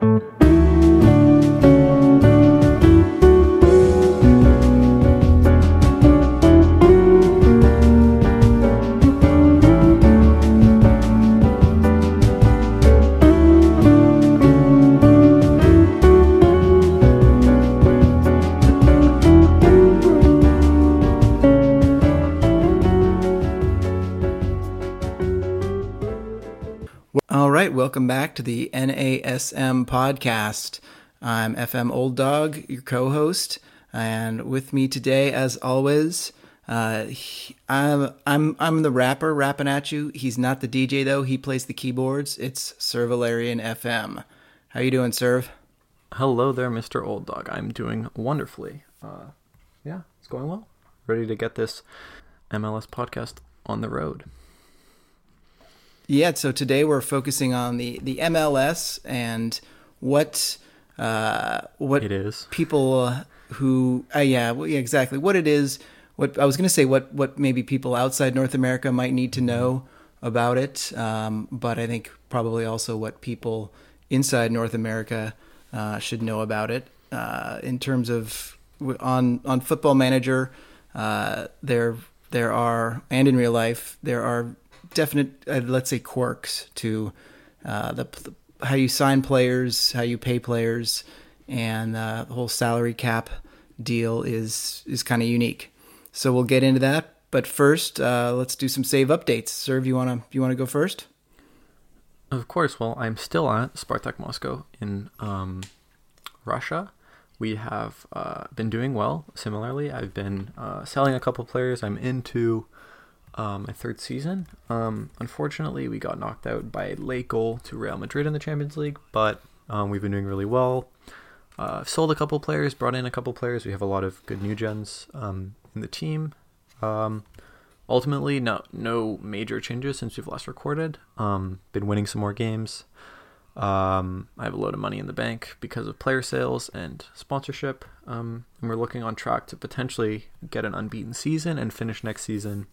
All back to the NASM podcast. I'm FM Old Dog, your co-host, and with me today, as always, uh, he- I'm I'm I'm the rapper rapping at you. He's not the DJ though; he plays the keyboards. It's Sir Valerian FM. How you doing, Serv? Hello there, Mr. Old Dog. I'm doing wonderfully. Uh, yeah, it's going well. Ready to get this MLS podcast on the road. Yeah, so today we're focusing on the, the MLS and what uh, what It is. people who uh, yeah, well, yeah exactly what it is. What I was going to say what what maybe people outside North America might need to know about it, um, but I think probably also what people inside North America uh, should know about it uh, in terms of on on Football Manager. Uh, there there are and in real life there are definite uh, let's say quirks to uh, the, the how you sign players, how you pay players, and uh, the whole salary cap deal is is kind of unique. So we'll get into that. But first, uh, let's do some save updates. Serve, you wanna you wanna go first? Of course, well, I'm still at Spartak Moscow in um, Russia. We have uh, been doing well. Similarly, I've been uh, selling a couple players. I'm into um, my third season. Um, unfortunately, we got knocked out by late goal to Real Madrid in the Champions League, but um, we've been doing really well. Uh, sold a couple players, brought in a couple players. We have a lot of good new gens um, in the team. Um, ultimately, no no major changes since we've last recorded. Um, been winning some more games. Um, I have a load of money in the bank because of player sales and sponsorship. Um, and we're looking on track to potentially get an unbeaten season and finish next season,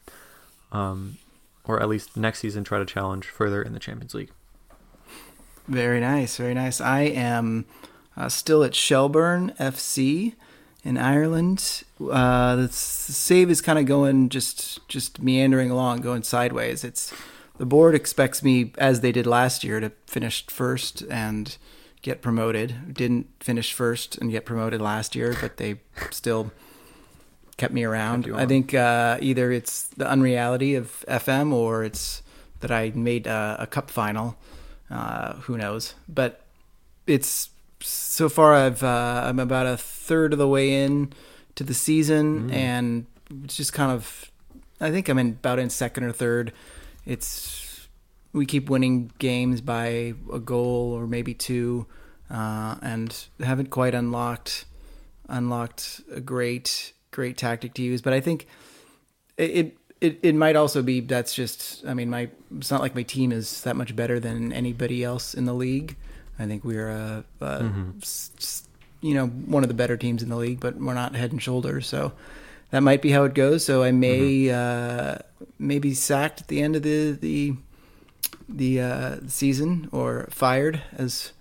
um, or at least next season, try to challenge further in the Champions League. Very nice, very nice. I am uh, still at Shelburne FC in Ireland. Uh, the save is kind of going just just meandering along, going sideways. It's the board expects me, as they did last year, to finish first and get promoted. Didn't finish first and get promoted last year, but they still kept me around. Kept I think uh, either it's the unreality of FM or it's that I made uh, a cup final. Uh, who knows? But it's so far. I've uh, I'm about a third of the way in to the season, Mm. and it's just kind of. I think I'm in about in second or third. It's we keep winning games by a goal or maybe two, uh, and haven't quite unlocked unlocked a great great tactic to use. But I think it, it it might also be that's just I mean my it's not like my team is that much better than anybody else in the league. I think we're uh, uh s- s- you know one of the better teams in the league, but we're not head and shoulders. So that might be how it goes. So I may uh, may be sacked at the end of the the the uh, season or fired, as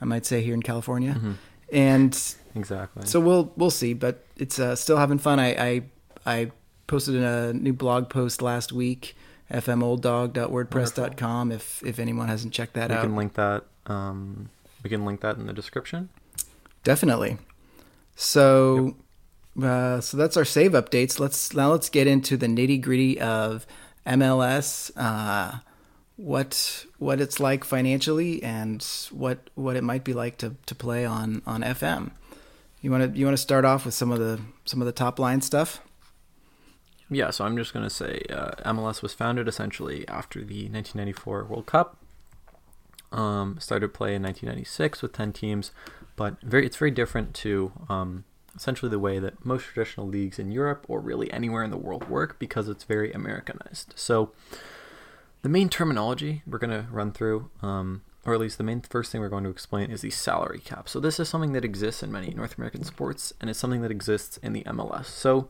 I might say here in California. Mhm. And Exactly. so we'll we'll see, but it's uh, still having fun. I, I I posted a new blog post last week, fmolddog.wordpress.com. If if anyone hasn't checked that we out, can link that. Um, we can link that in the description. definitely. So uh, so that's our save updates. Let's now let's get into the nitty gritty of MLS. Uh, what what it's like financially and what what it might be like to, to play on, on FM. You want to you want to start off with some of the some of the top line stuff. Yeah, so I'm just going to say uh, MLS was founded essentially after the 1994 World Cup. Um, started play in 1996 with 10 teams, but very it's very different to um, essentially the way that most traditional leagues in Europe or really anywhere in the world work because it's very Americanized. So the main terminology we're going to run through, um, or at least the main first thing we're going to explain, is the salary cap. So this is something that exists in many North American sports, and it's something that exists in the MLS. So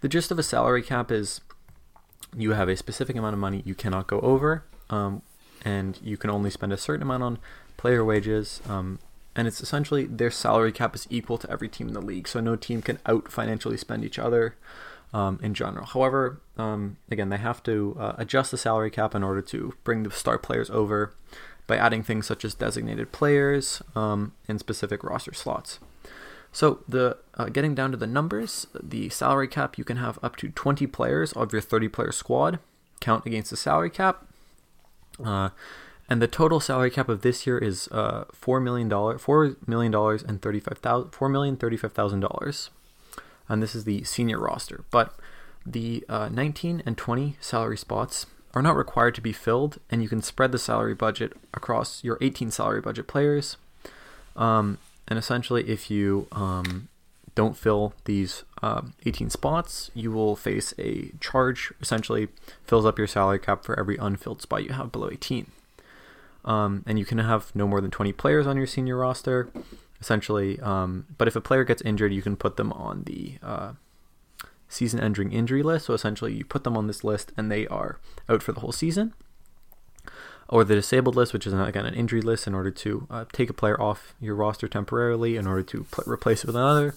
the gist of a salary cap is you have a specific amount of money you cannot go over, um, and you can only spend a certain amount on player wages, um, and it's essentially their salary cap is equal to every team in the league, so no team can out financially spend each other. Um, in general. However, um, again, they have to uh, adjust the salary cap in order to bring the star players over by adding things such as designated players um, in specific roster slots. So the uh, getting down to the numbers, the salary cap you can have up to 20 players of your 30 player squad count against the salary cap. Uh, and the total salary cap of this year is uh, four million dollar, four million dollars and thirty five thousand, four million thirty five thousand dollars, and this is the senior roster. But the uh, 19 and 20 salary spots are not required to be filled, and you can spread the salary budget across your 18 salary budget players. Um, and essentially, if you um, don't fill these uh, 18 spots, you will face a charge. Essentially, fills up your salary cap for every unfilled spot you have below 18. Um, and you can have no more than 20 players on your senior roster, essentially. Um, but if a player gets injured, you can put them on the uh, season ending injury list. So essentially, you put them on this list and they are out for the whole season. Or the disabled list, which is again an injury list, in order to uh, take a player off your roster temporarily in order to pl- replace it with another,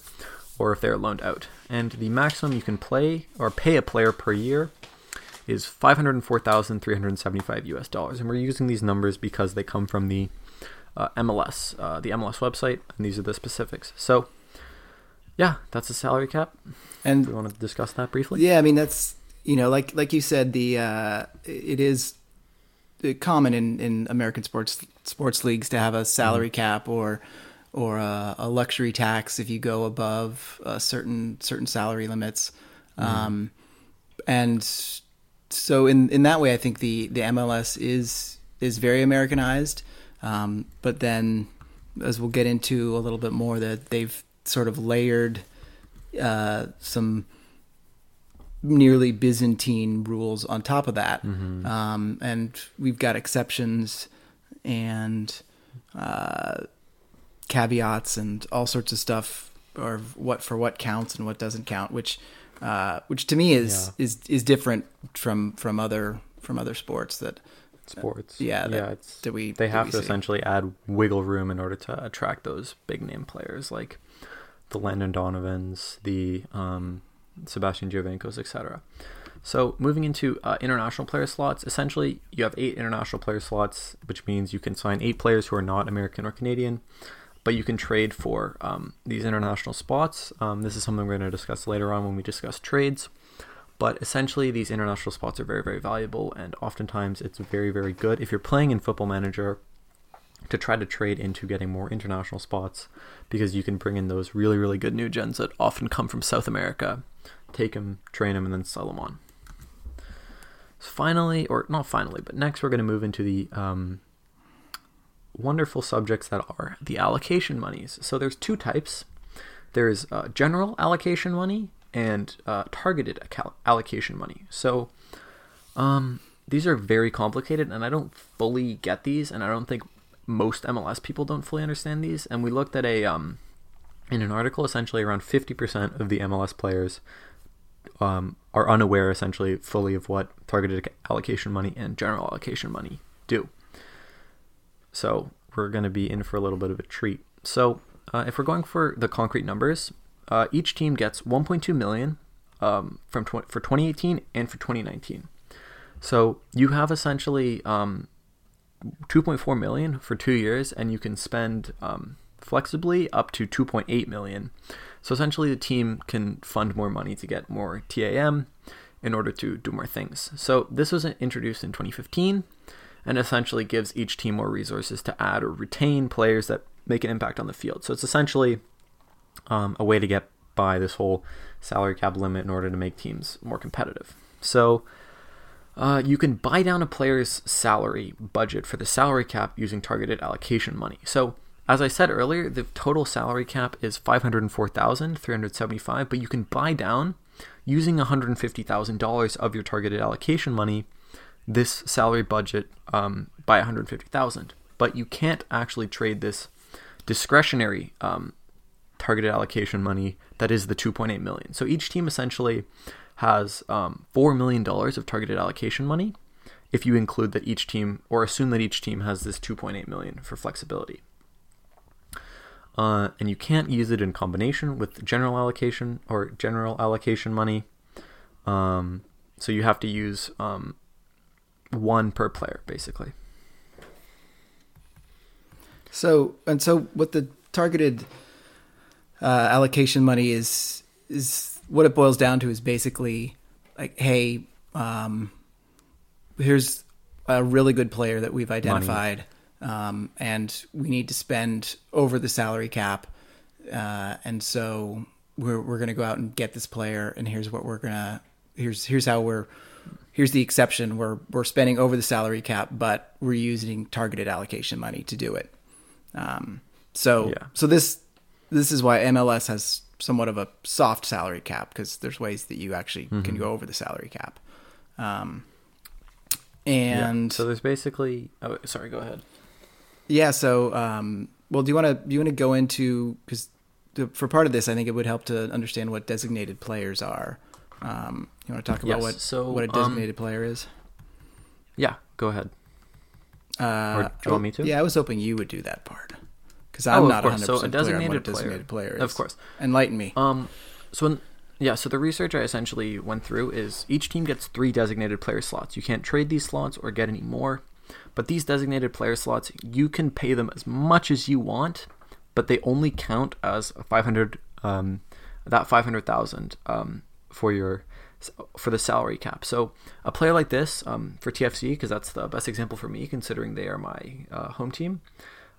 or if they're loaned out. And the maximum you can play or pay a player per year is 504,375 US dollars. And we're using these numbers because they come from the uh, MLS, uh, the MLS website, and these are the specifics. So, yeah, that's a salary cap. And we want to discuss that briefly. Yeah, I mean that's you know like like you said the uh, it is common in, in American sports sports leagues to have a salary mm-hmm. cap or or a, a, luxury tax if you go above certain certain salary limits. Mm-hmm. Um, and so in in that way, I think the the MLS is is very Americanized. Um, but then, as we'll get into a little bit more, that they've sort of layered uh, some nearly Byzantine rules on top of that, mm-hmm. um, and we've got exceptions and uh, caveats and all sorts of stuff, or what for what counts and what doesn't count, which uh, which to me is yeah. is is different from from other from other sports that sports. Uh, yeah, that, yeah. We they have to see. essentially add wiggle room in order to attract those big name players like the Landon Donovans, the um, Sebastian Giovincos, etc. So moving into uh, international player slots, essentially you have eight international player slots, which means you can sign eight players who are not American or Canadian but you can trade for um, these international spots. Um, this is something we're going to discuss later on when we discuss trades. But essentially, these international spots are very, very valuable, and oftentimes it's very, very good if you're playing in Football Manager to try to trade into getting more international spots because you can bring in those really, really good new gens that often come from South America, take them, train them, and then sell them on. So finally, or not finally, but next we're going to move into the um, wonderful subjects that are the allocation monies. So there's two types. There's uh, general allocation money and uh, targeted allocation money. So um, these are very complicated, and I don't fully get these, and I don't think most MLS people don't fully understand these. And we looked at a um, in an article, essentially around 50% of the MLS players um, are unaware, essentially, fully of what targeted allocation money and general allocation money do. So we're going to be in for a little bit of a treat. So uh, if we're going for the concrete numbers, uh, each team gets 1.2 million um, from tw- for 2018 and for 2019. So you have essentially um, 2.4 million for two years, and you can spend um, flexibly up to 2.8 million. So essentially, the team can fund more money to get more TAM in order to do more things. So this was introduced in 2015 and essentially gives each team more resources to add or retain players that make an impact on the field. So it's essentially um, a way to get by this whole salary cap limit in order to make teams more competitive. So uh, you can buy down a player's salary budget for the salary cap using targeted allocation money. So as I said earlier, the total salary cap is 504,375, but you can buy down using $150,000 of your targeted allocation money this salary budget um, by 150,000. But you can't actually trade this discretionary um, targeted allocation money that is the 2.8 million. So each team essentially has um, $4 million of targeted allocation money if you include that each team or assume that each team has this 2.8 million for flexibility. uh, and you can't use it in combination with general allocation or general allocation money. Um, so you have to use um, one per player, basically. So and so, what the targeted uh, allocation money is is what it boils down to is basically like, hey, um, here's a really good player that we've identified, um, and we need to spend over the salary cap, uh, and so we're we're gonna go out and get this player, and here's what we're gonna here's here's how we're here's the exception we're we're spending over the salary cap, but we're using targeted allocation money to do it. Um, so Yeah. so this this is why MLS has somewhat of a soft salary cap because there's ways that you actually can go over the salary cap. Um, and yeah. so there's basically. Oh, sorry. Go ahead. yeah, so um, well, do you want to do you want to go into because for part of this, I think it would help to understand what designated players are. Um, you want to talk about Yes, what so, what a um, designated player is? Yeah. Go ahead. Uh, or do you want me to? Yeah, I was hoping you would do that part because I'm Oh, of not course. 100 So a percent clear on what a designated player- designated player is. Of course. enlighten me. Um, so in, yeah, so the research I essentially went through is each team gets three designated player slots. You can't trade these slots or get any more, but these designated player slots you can pay them as much as you want, but they only count as five hundred um, that five hundred thousand um, for your for the salary cap. So a player like this um, for TFC because that's the best example for me considering they are my uh, home team.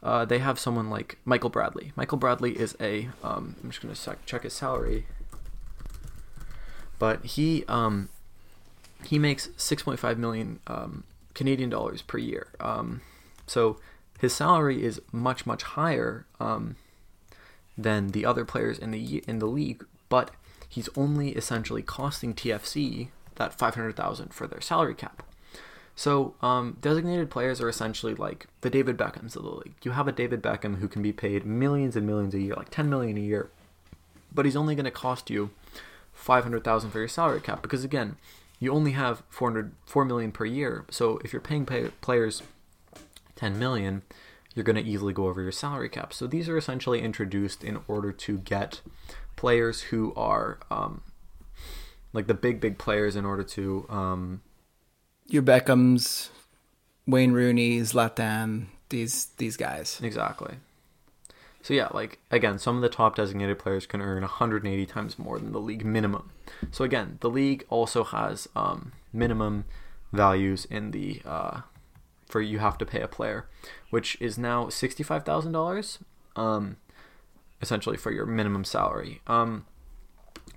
Uh, they have someone like Michael Bradley. Michael Bradley is a. Um, I'm just going to check his salary. But he um, he makes 6.5 million um, Canadian dollars per year. Um, so his salary is much much higher um, than the other players in the in the league. But he's only essentially costing TFC that 500,000 for their salary cap. So, um, designated players are essentially like the David Beckhams of the league. You have a David Beckham who can be paid millions and millions a year, like 10 million a year, but he's only going to cost you 500,000 for your salary cap because again, you only have 400 4 million per year. So, if you're paying pay- players 10 million, you're going to easily go over your salary cap. So, these are essentially introduced in order to get players who are um, like the big big players in order to um, Your Beckhams, Wayne Rooney's, Zlatan, these these guys. Exactly. So yeah, like again, some of the top designated players can earn 180 times more than the league minimum. So again, the league also has um, minimum values in the uh, for you have to pay a player, which is now sixty-five thousand dollars, um, essentially for your minimum salary. Um,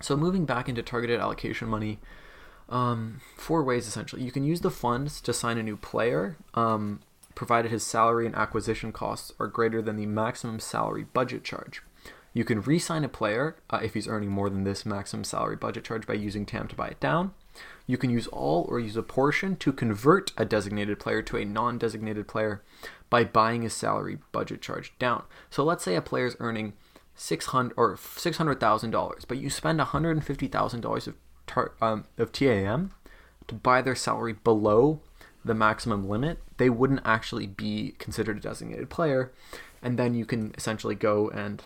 so moving back into targeted allocation money, um, four ways essentially. You can use the funds to sign a new player, um, provided his salary and acquisition costs are greater than the maximum salary budget charge. You can re sign a player uh, if he's earning more than this maximum salary budget charge by using TAM to buy it down. You can use all or use a portion to convert a designated player to a non designated player by buying his salary budget charge down. So let's say a player is earning six hundred or six hundred thousand dollars, but you spend one hundred and fifty thousand dollars of tar- um, of TAM to buy their salary below the maximum limit, they wouldn't actually be considered a designated player, and then you can essentially go and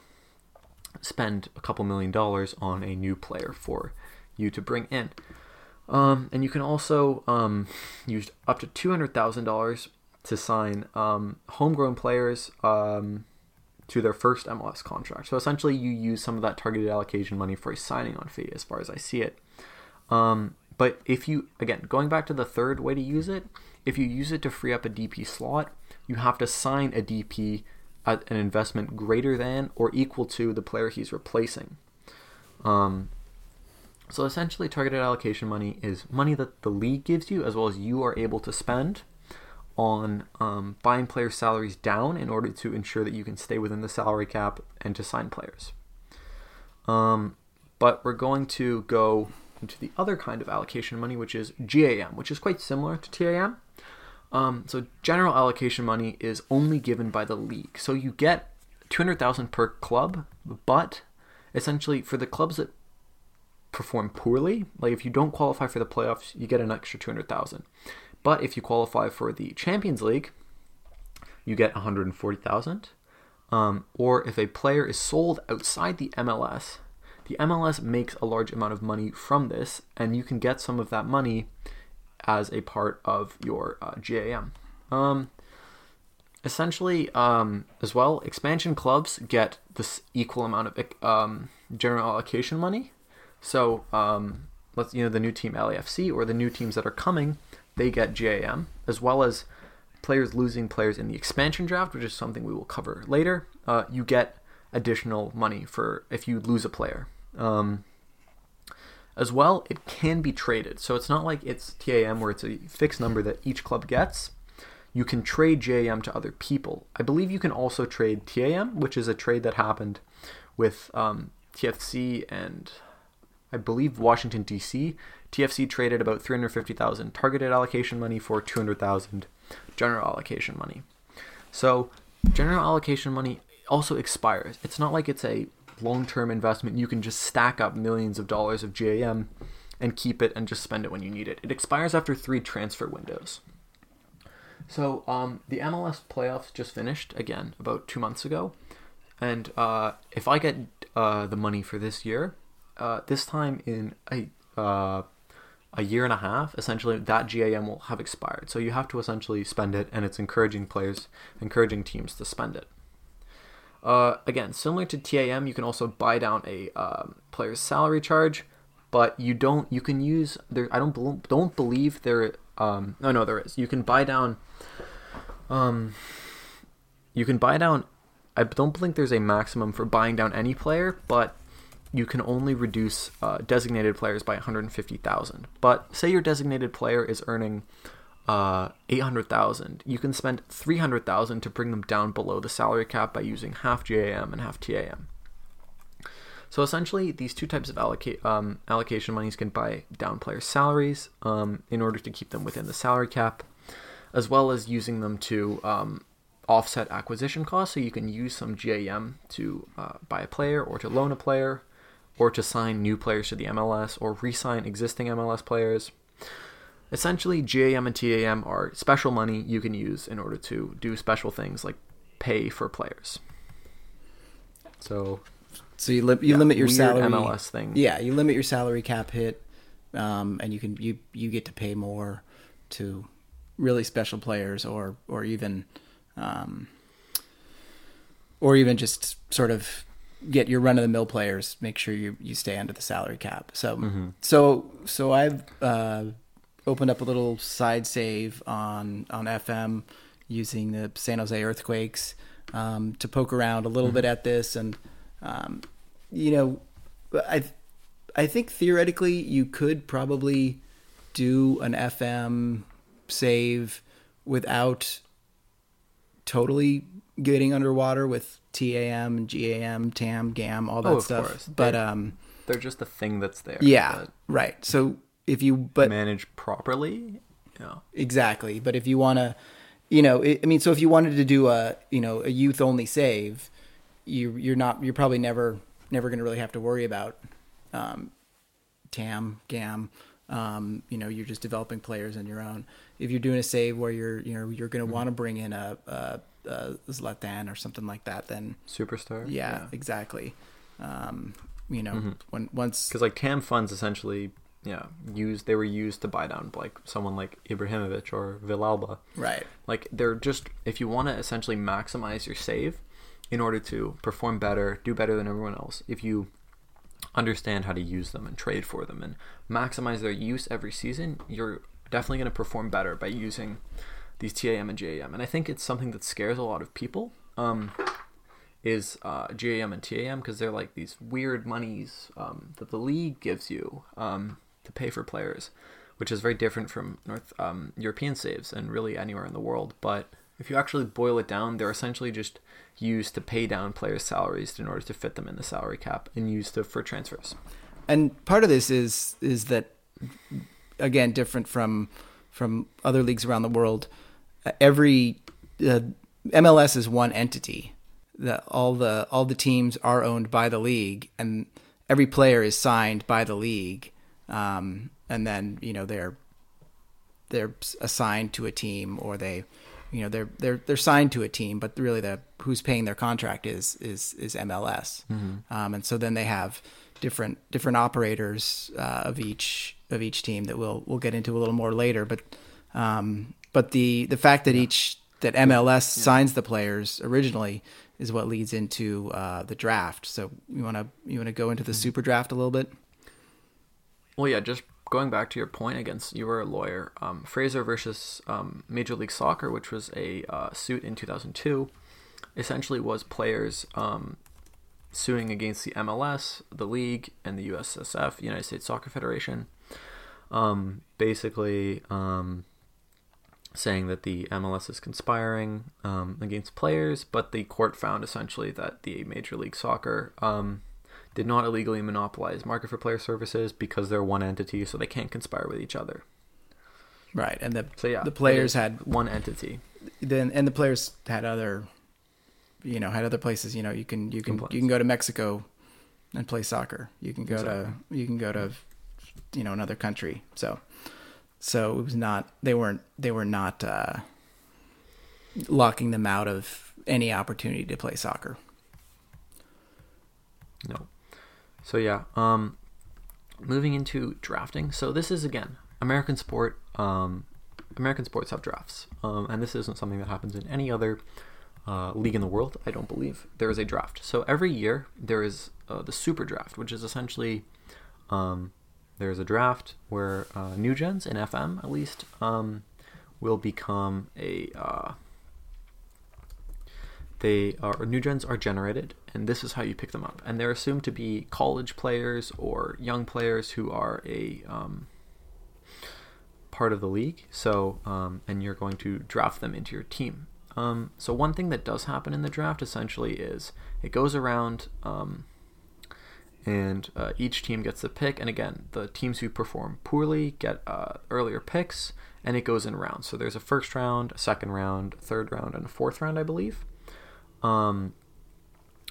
spend a couple million dollars on a new player for you to bring in. Um, and you can also um, use up to two hundred thousand dollars to sign um, homegrown players um, to their first MLS contract. So essentially, you use some of that targeted allocation money for a signing on fee, as far as I see it. Um, but if you, again, going back to the third way to use it, if you use it to free up a DP slot, you have to sign a DP at an investment greater than or equal to the player he's replacing. Um, so essentially, targeted allocation money is money that the league gives you, as well as you are able to spend on um, buying players' salaries down in order to ensure that you can stay within the salary cap and to sign players. Um, but we're going to go into the other kind of allocation money, which is GAM, which is quite similar to TAM. Um, so general allocation money is only given by the league. So you get 200,000 per club, but essentially for the clubs that perform poorly, like if you don't qualify for the playoffs, you get an extra 200,000. But if you qualify for the Champions League, you get 140,000. um, or if a player is sold outside the MLS, the MLS makes a large amount of money from this, and you can get some of that money as a part of your uh, GAM. Um, essentially, um, as well, expansion clubs get this equal amount of um, general allocation money. So, um, let's you know the new team LAFC or the new teams that are coming, they get GAM as well as players losing players in the expansion draft, which is something we will cover later. Uh, you get additional money for if you lose a player. Um, as well, it can be traded. So it's not like it's TAM where it's a fixed number that each club gets. You can trade GAM to other people. I believe you can also trade TAM, which is a trade that happened with um, TFC and I believe Washington D.C. TFC traded about 350,000 targeted allocation money for 200,000 general allocation money. So general allocation money also expires. It's not like it's a long-term investment. You can just stack up millions of dollars of GAM and keep it and just spend it when you need it. It expires after three transfer windows. So um, the MLS playoffs just finished again about two months ago, and uh, if I get uh, the money for this year, uh, this time in a uh, a year and a half, essentially that GAM will have expired. So you have to essentially spend it, and it's encouraging players, encouraging teams to spend it. Uh, again, similar to TAM, you can also buy down a um, player's salary charge, but you don't. You can use there. I don't don't believe there. Um, no, no, there is. You can buy down. Um, you can buy down. I don't think there's a maximum for buying down any player, but you can only reduce uh, designated players by 150,000. But say your designated player is earning uh, 800,000, you can spend 300,000 to bring them down below the salary cap by using half GAM and half TAM. So essentially, these two types of alloca- um, allocation monies can buy down players' salaries um, in order to keep them within the salary cap, as well as using them to um, offset acquisition costs. So you can use some GAM to uh, buy a player or to loan a player or to sign new players to the MLS or re sign existing MLS players. Essentially, GAM and TAM are special money you can use in order to do special things like pay for players. So, so you, li- you yeah, limit your salary MLS thing. Yeah, you limit your salary cap hit, um, and you can you you get to pay more to really special players or or even um, or even just sort of get your run of the mill players. Make sure you you stay under the salary cap. So mm-hmm. so so I've uh, opened up a little side save on on FM using the San Jose Earthquakes um, to poke around a little mm-hmm. bit at this, and um, you know, I I think theoretically you could probably do an FM save without totally getting underwater with TAM, GAM, TAM, GAM, all that oh, stuff. Course. But they're, um, they're just a thing that's there. Yeah, right. So if you but manage properly, yeah, exactly. But if you want to, you know, it, I mean, so if you wanted to do a you know a youth only save, you you're not you're probably never never going to really have to worry about um, TAM, GAM. Um, you know, you're just developing players on your own. If you're doing a save where you're, you know, you're going to mm-hmm. want to bring in a, a uh, Zlatan or something like that, then superstar. Yeah, yeah. exactly. Um, you know, mm-hmm. when once because like TAM funds essentially, yeah, used they were used to buy down like someone like Ibrahimovic or Villalba. Right. Like they're just if you want to essentially maximize your save in order to perform better, do better than everyone else. If you understand how to use them and trade for them and maximize their use every season, you're definitely going to perform better by using these TAM and GAM, and I think it's something that scares a lot of people. Um, is uh, GAM and TAM because they're like these weird monies um, that the league gives you um, to pay for players, which is very different from North um, European saves and really anywhere in the world. But if you actually boil it down, they're essentially just used to pay down players' salaries in order to fit them in the salary cap and used to, for transfers. And part of this is is that again different from from other leagues around the world every uh, MLS is one entity. That all the all the teams are owned by the league, and every player is signed by the league. Um, and then you know they're they're assigned to a team, or they you know they're they're they're signed to a team, but really the who's paying their contract is is is MLS, um, and so then they have different different operators uh, of each of each team that we'll we'll get into a little more later. But um, but the the fact that each that MLS signs the players originally is what leads into uh, the draft. So you want to you want to go into the super draft a little bit. Well, yeah, just going back to your point against you were a lawyer. Um, Fraser versus um, Major League Soccer, which was a uh, suit in 2002, essentially was players um, suing against the MLS, the league, and the USSF, United States Soccer Federation. Um, basically, um, saying that the MLS is conspiring um, against players, but the court found essentially that the Major League Soccer did not illegally monopolize market for player services because they're one entity, so they can't conspire with each other. Right, and the So yeah, the players had one entity. then and the players had other you know had other places you know you can you can Complaints. you can go to Mexico and play soccer you can go Exactly. to you can go to you know another country so so it was not they weren't they were not uh locking them out of any opportunity to play soccer No. So yeah, um, moving into drafting. So this is again American sport. Um, American sports have drafts, um, and this isn't something that happens in any other uh, league in the world. I don't believe there is a draft. So every year there is uh, the super draft, which is essentially um, there is a draft where uh, new gens in FM at least um, will become a uh, they are new gens are generated and this is how you pick them up. And they're assumed to be college players or young players who are a um, part of the league. So um, and you're going to draft them into your team. Um, so one thing that does happen in the draft essentially is it goes around um, and uh, each team gets a pick. And again the teams who perform poorly get uh, earlier picks and it goes in rounds. So there's a first round a second round a third round and a fourth round i believe um,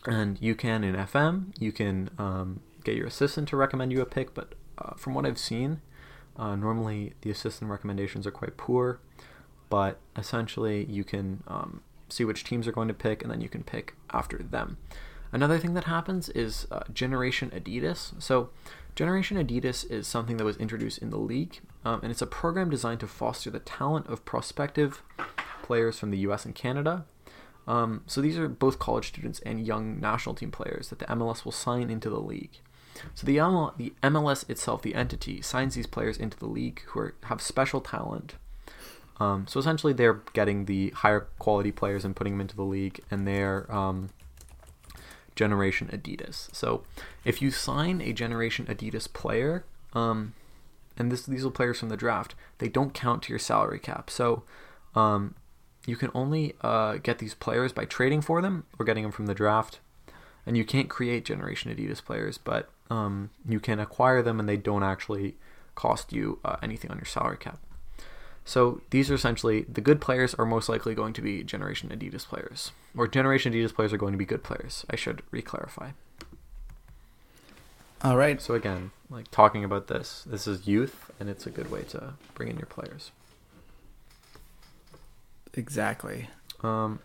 and you can in FM, you can um, get your assistant to recommend you a pick. But uh, from what I've seen, uh, normally the assistant recommendations are quite poor. But essentially, you can um, see which teams are going to pick, and then you can pick after them. Another thing that happens is uh, Generation Adidas. So, Generation Adidas is something that was introduced in the league, um, and it's a program designed to foster the talent of prospective players from the US and Canada. Um, so these are both college students and young national team players that the MLS will sign into the league. So the ML, the MLS itself, the entity, signs these players into the league who are, have special talent. Um, so essentially, they're getting the higher quality players and putting them into the league, and they're um, Generation Adidas. So if you sign a Generation Adidas player, um, and this these are players from the draft, they don't count to your salary cap. So um, you can only uh, get these players by trading for them or getting them from the draft. And you can't create Generation Adidas players, but um, you can acquire them and they don't actually cost you uh, anything on your salary cap. So these are essentially the good players are most likely going to be Generation Adidas players, or Generation Adidas players are going to be good players. I should reclarify. all right So again, like talking about this, this is youth, and it's a good way to bring in your players. Exactly Um,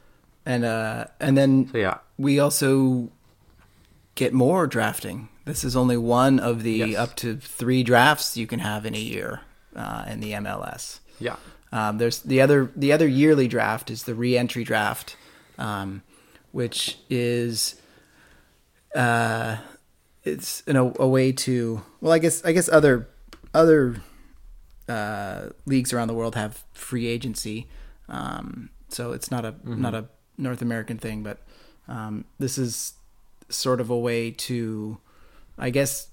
and uh and then so yeah, we also get more drafting. This is only one of the Yes. up to three drafts you can have in a year uh, in the MLS. yeah, Um, there's the other the other yearly draft is the re-entry draft, um, which is uh, it's in a, a way to well, I guess I guess other other uh, leagues around the world have free agency, um, so it's not a not a North American thing, but um, this is sort of a way to, I guess,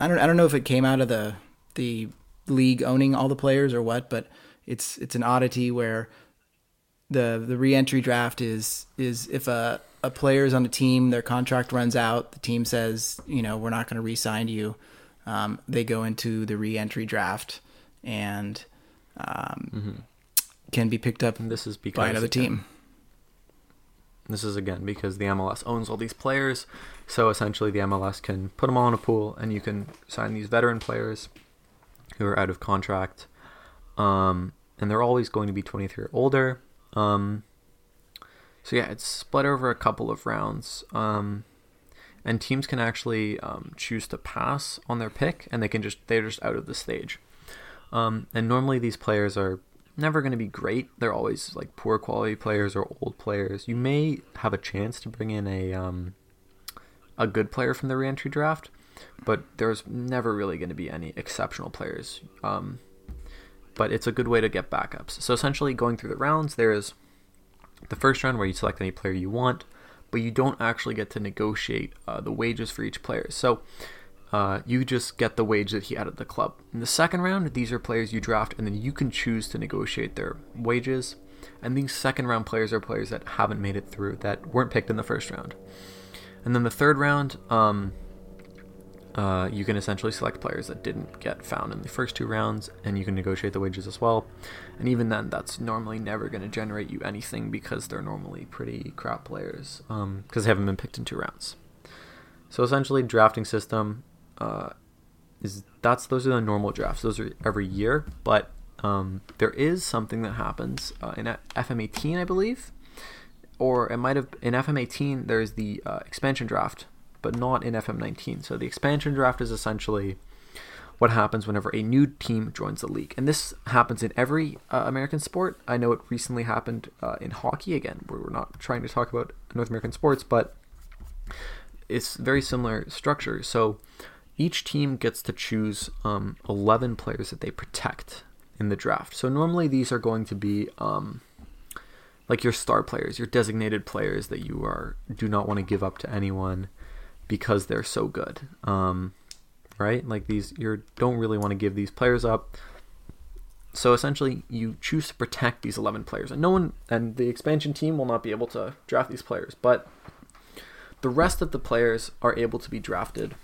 I don't I don't know if it came out of the the league owning all the players or what, but it's it's an oddity where the the reentry draft is is if a a player is on a team, their contract runs out, the team says, you know, we're not going to re-sign you. Um, they go into the reentry draft and um, can be picked up and this is because by another again, team. This is again because the MLS owns all these players, so essentially the MLS can put them all in a pool, and you can sign these veteran players who are out of contract, um, and they're always going to be 23 or older. Um, so yeah, it's split over a couple of rounds. Um, and teams can actually um, choose to pass on their pick, and they can just they're just out of the stage. Um, and normally these players are never going to be great. They're always like poor quality players or old players. You may have a chance to bring in a um, a good player from the reentry draft, but there's never really going to be any exceptional players. Um, but it's a good way to get backups. So essentially, going through the rounds, there is the first round where you select any player you want, but you don't actually get to negotiate uh, the wages for each player. So uh, you just get the wage that he had at the club. In the second round, these are players you draft, and then you can choose to negotiate their wages. And these second round players are players that haven't made it through, that weren't picked in the first round. And then the third round, um, uh, you can essentially select players that didn't get found in the first two rounds, and you can negotiate the wages as well. And even then, that's normally never going to generate you anything because they're normally pretty crap players because um, they haven't been picked in two rounds. So essentially, drafting system uh, is that's those are the normal drafts. Those are every year, but um, there is something that happens uh, in FM18, I believe, or it might have in FM18. There's the uh, expansion draft but not in FM19. So the expansion draft is essentially what happens whenever a new team joins the league. And this happens in every uh, American sport. I know it recently happened uh, in hockey again, where we're not trying to talk about North American sports, but it's very similar structure. So each team gets to choose um, 11 players that they protect in the draft. So normally these are going to be um, like your star players, your designated players that you are do not want to give up to anyone because they're so good. Um, right? Like these, you don't really want to give these players up. So essentially, you choose to protect these 11 players, and no one, and the expansion team will not be able to draft these players, but the rest of the players are able to be drafted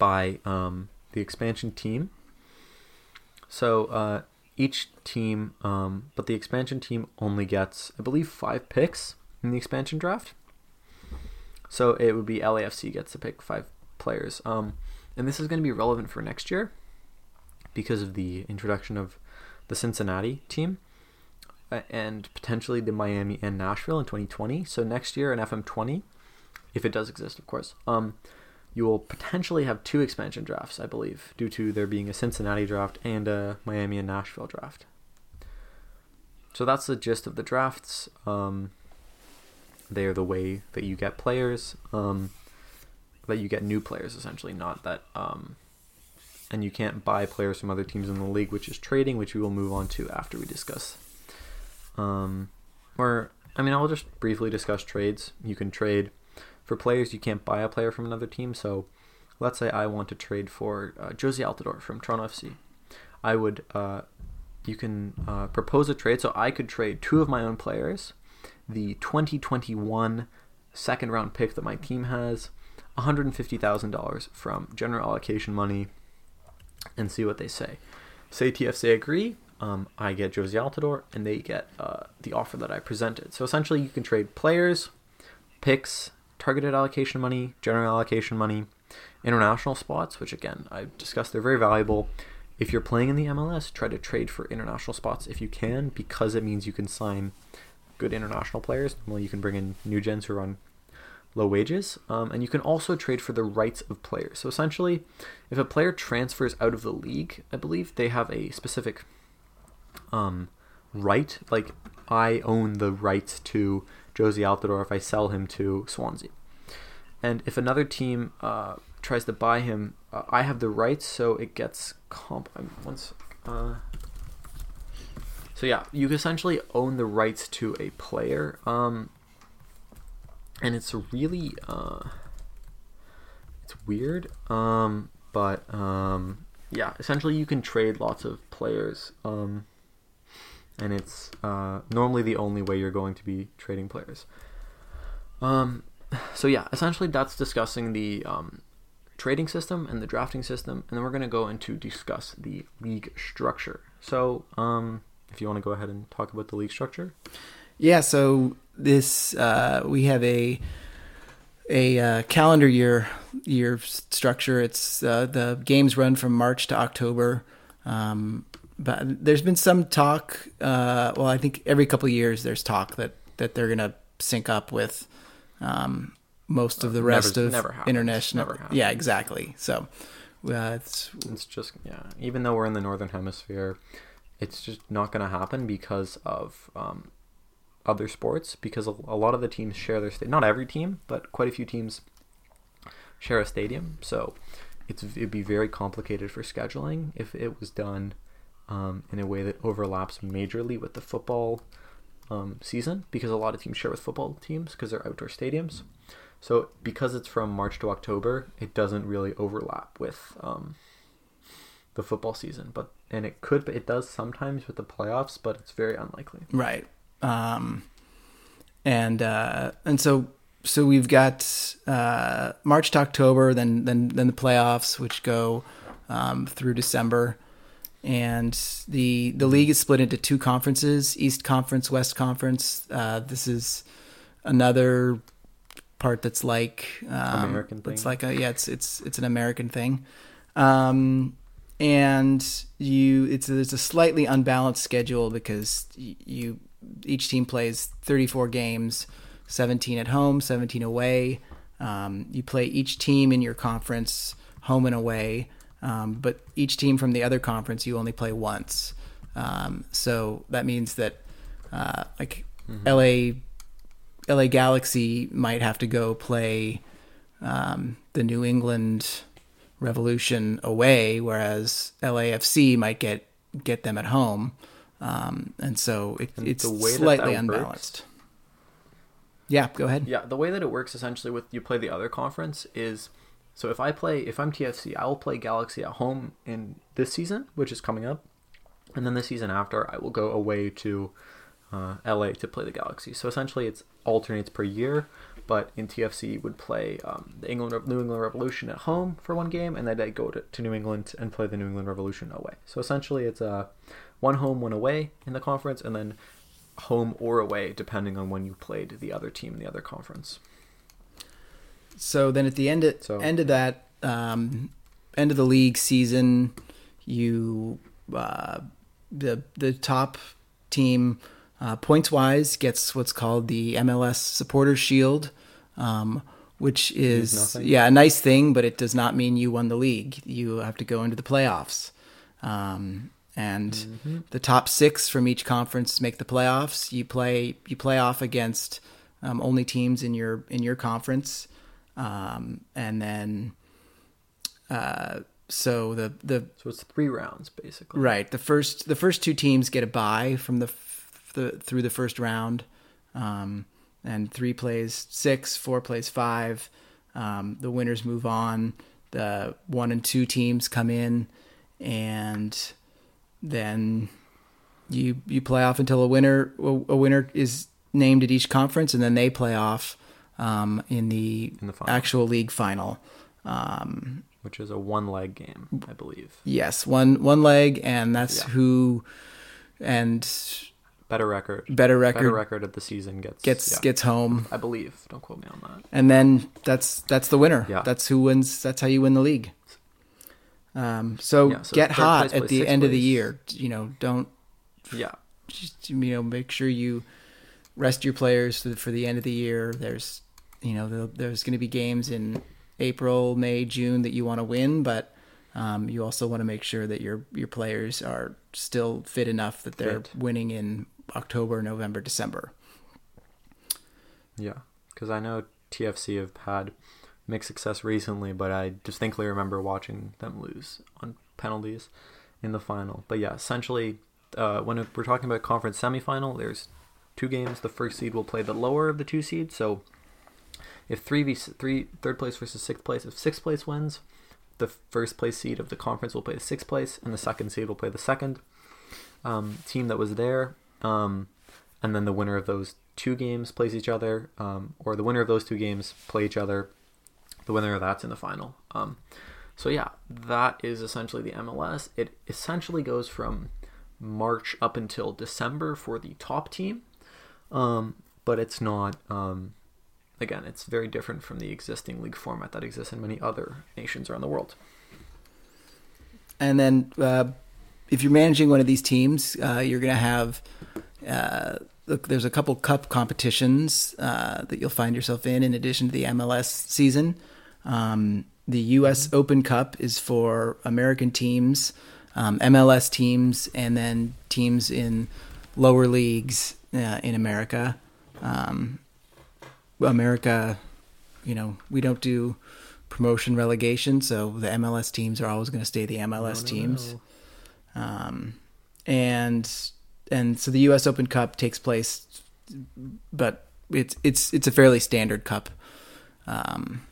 by um, the expansion team. So uh, each team, um, but the expansion team only gets, I believe, five picks in the expansion draft. So it would be LAFC gets to pick five players. Um, and this is going to be relevant for next year because of the introduction of the Cincinnati team and potentially the Miami and Nashville in 2020. So next year in FM20, if it does exist, of course, um, you will potentially have two expansion drafts, I believe, due to there being a Cincinnati draft and a Miami and Nashville draft. So that's the gist of the drafts. Um, they are the way that you get players, um, that you get new players essentially, not that. Um, and you can't buy players from other teams in the league, which is trading, which we will move on to after we discuss. Um, or I mean, I'll just briefly discuss trades. You can trade for players. You can't buy a player from another team. So, let's say I want to trade for uh, Jozy Altidore from Toronto FC. I would. Uh, you can uh, propose a trade. So I could trade two of my own players the 2021 second round pick that my team has, $150,000 from general allocation money, and see what they say. Say TFC agree, um, I get Jozy Altidore, and they get uh, the offer that I presented. So essentially, you can trade players, picks, targeted allocation money, general allocation money, international spots, which again, I've discussed, they're very valuable. If you're playing in the MLS, try to trade for international spots if you can, because it means you can sign good international players. Normally, you can bring in new gens who are on low wages, um, and you can also trade for the rights of players. So essentially, if a player transfers out of the league, I believe they have a specific um, right. Like I own the rights to Jozy Altidore if I sell him to Swansea, and if another team uh, tries to buy him, uh, I have the rights, so it gets comp. Once. Uh, so yeah, you essentially own the rights to a player, um, and it's really uh, it's weird, um, but um, yeah, essentially you can trade lots of players, um, and it's uh, normally the only way you're going to be trading players. Um, so yeah, essentially that's discussing the um, trading system and the drafting system, and then we're going to go into discuss the league structure. So um if you want to go ahead and talk about the league structure. Yeah, so this uh, we have a a uh, calendar year year structure. It's uh, the games run from March to October. Um, but there's been some talk. Uh, well, I think every couple of years there's talk that that they're gonna sync up with um, most of the rest Never- of never international. Yeah, exactly. So uh, it's It's just yeah. Even though we're in the northern hemisphere, it's just not going to happen because of um, other sports. Because a, a lot of the teams share their sta- not every team, but quite a few teams share a stadium. So it's it'd be very complicated for scheduling if it was done um, in a way that overlaps majorly with the football um, season. Because a lot of teams share with football teams because they're outdoor stadiums. So because it's from March to October, it doesn't really overlap with um, the football season. But and it could, but it does sometimes with the playoffs, but it's very unlikely. Right. Um, and uh, and so so we've got uh, March to October, then then then the playoffs, which go um, through December, and the the league is split into two conferences: East Conference, West Conference. Uh, this is another part that's like um, American It's like a yeah, it's it's it's an American thing. Um, and you it's a, it's a slightly unbalanced schedule because you each team plays 34 games 17 at home 17 away um, you play each team in your conference home and away um, but each team from the other conference you only play once um, so that means that uh, like la la galaxy might have to go play um, the new england Revolution away, whereas LAFC might get get them at home, um, and so it, And it's way that slightly that unbalanced. Yeah, go ahead. Yeah, the way that it works essentially with you play the other conference is so if I play if I'm TFC, I will play Galaxy at home in this season, which is coming up, and then the season after I will go away to uh, LA to play the Galaxy. So essentially, it's alternates per year. But in TFC, would play um, the England New England Revolution at home for one game, and then I go to, to New England and play the New England Revolution away. So essentially, it's a one home, one away in the conference, and then home or away depending on when you played the other team in the other conference. So then at the end of, So- end of that um, end of the league season, you uh, the the top team uh, points wise gets what's called the MLS Supporters Shield, um, which is yeah a nice thing, but it does not mean you won the league. You have to go into the playoffs. Um, and Mm-hmm. the top six from each conference make the playoffs. You play you play off against um, only teams in your in your conference, um, and then uh, so the the So it's three rounds basically. right the first the first two teams get a bye from the, f- the through the first round, um, and three plays six, four plays five. Um, the winners move on. The one and two teams come in, and then you you play off until a winner a winner is named at each conference, and then they play off um, in the, In the final. actual league final. Um, Which is a one leg game, I believe. yes, one one leg, and that's Yeah. who and Better record. better record, Better record of the season gets gets yeah, gets home, I believe. Don't quote me on that. and then that's that's the winner. Yeah. That's who wins. That's how you win the league. Um, so, Yeah, so get hot place at the end of the year. You know, don't Yeah. just you know make sure you rest your players for the, for the end of the year. There's you know the, there's going to be games in April, May, June that you want to win, but um, you also want to make sure that your your players are still fit enough that they're winning in October, November, December. Yeah. Because I know TFC have had mixed success recently, but I distinctly remember watching them lose on penalties in the final. But yeah, essentially, uh, when we're talking about conference semifinal, there's two games. The first seed will play the lower of the two seeds. So if three v three third place versus sixth place, if sixth place wins, the first place seed of the conference will play the sixth place, and the second seed will play the second um, team that was there. Um, and then the winner of those two games plays each other, um, or the winner of those two games play each other. The winner of that's in the final. Um, so yeah, that is essentially the MLS. It essentially goes from March up until December for the top team, um, but it's not. Um, again, it's very different from the existing league format that exists in many other nations around the world. And then uh, if you're managing one of these teams, uh, you're going to have uh, look. There's a couple cup competitions uh, that you'll find yourself in, in addition to the MLS season. Um, the U.S. Open Cup is for American teams, um, MLS teams, and then teams in lower leagues uh, in America. Um, America, you know, we don't do promotion relegation, so the MLS teams are always going to stay the MLS No, teams. no. Um, and and so the U.S. Open Cup takes place, but it's it's it's a fairly standard cup. Um,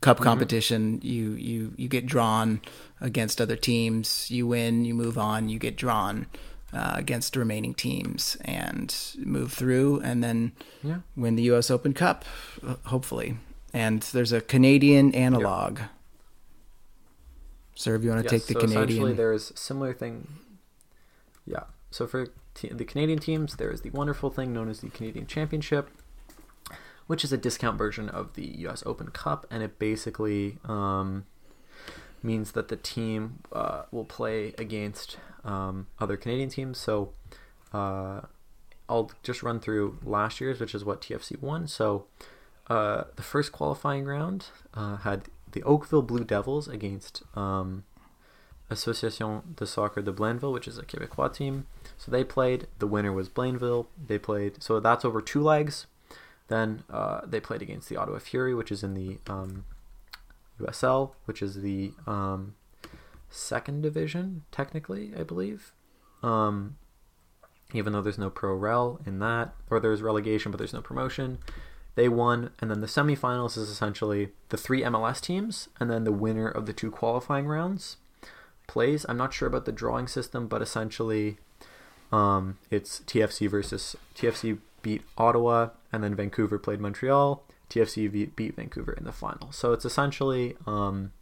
cup Mhm. competition. You you you get drawn against other teams. You win. You move on. You get drawn uh, against the remaining teams and move through, and then Yeah. win the U.S. Open Cup, hopefully. And there's a Canadian analog. Sir, if you want to take the so essentially Canadian. there's similar thing. Yeah. So for te- the Canadian teams, there is the wonderful thing known as the Canadian Championship, which is a discount version of the U.S. Open Cup, and it basically um, means that the team uh, will play against um, other Canadian teams. So uh, I'll just run through last year's, which is what TFC won. So uh, the first qualifying round uh, had the Oakville Blue Devils against um, Association de Soccer de Blainville, which is a Quebecois team. So they played. The winner was Blainville. They played. So that's over two legs. Then uh, they played against the Ottawa Fury, which is in the um, USL, which is the um, second division, technically, I believe. Um, even though there's no pro rel in that, or there's relegation, but there's no promotion. They won, and then the semifinals is essentially the three MLS teams, and then the winner of the two qualifying rounds plays. I'm not sure about the drawing system, but essentially, um, it's TFC versus TFC beat Ottawa, and then Vancouver played Montreal. TFC beat, Vancouver in the final. So it's essentially um,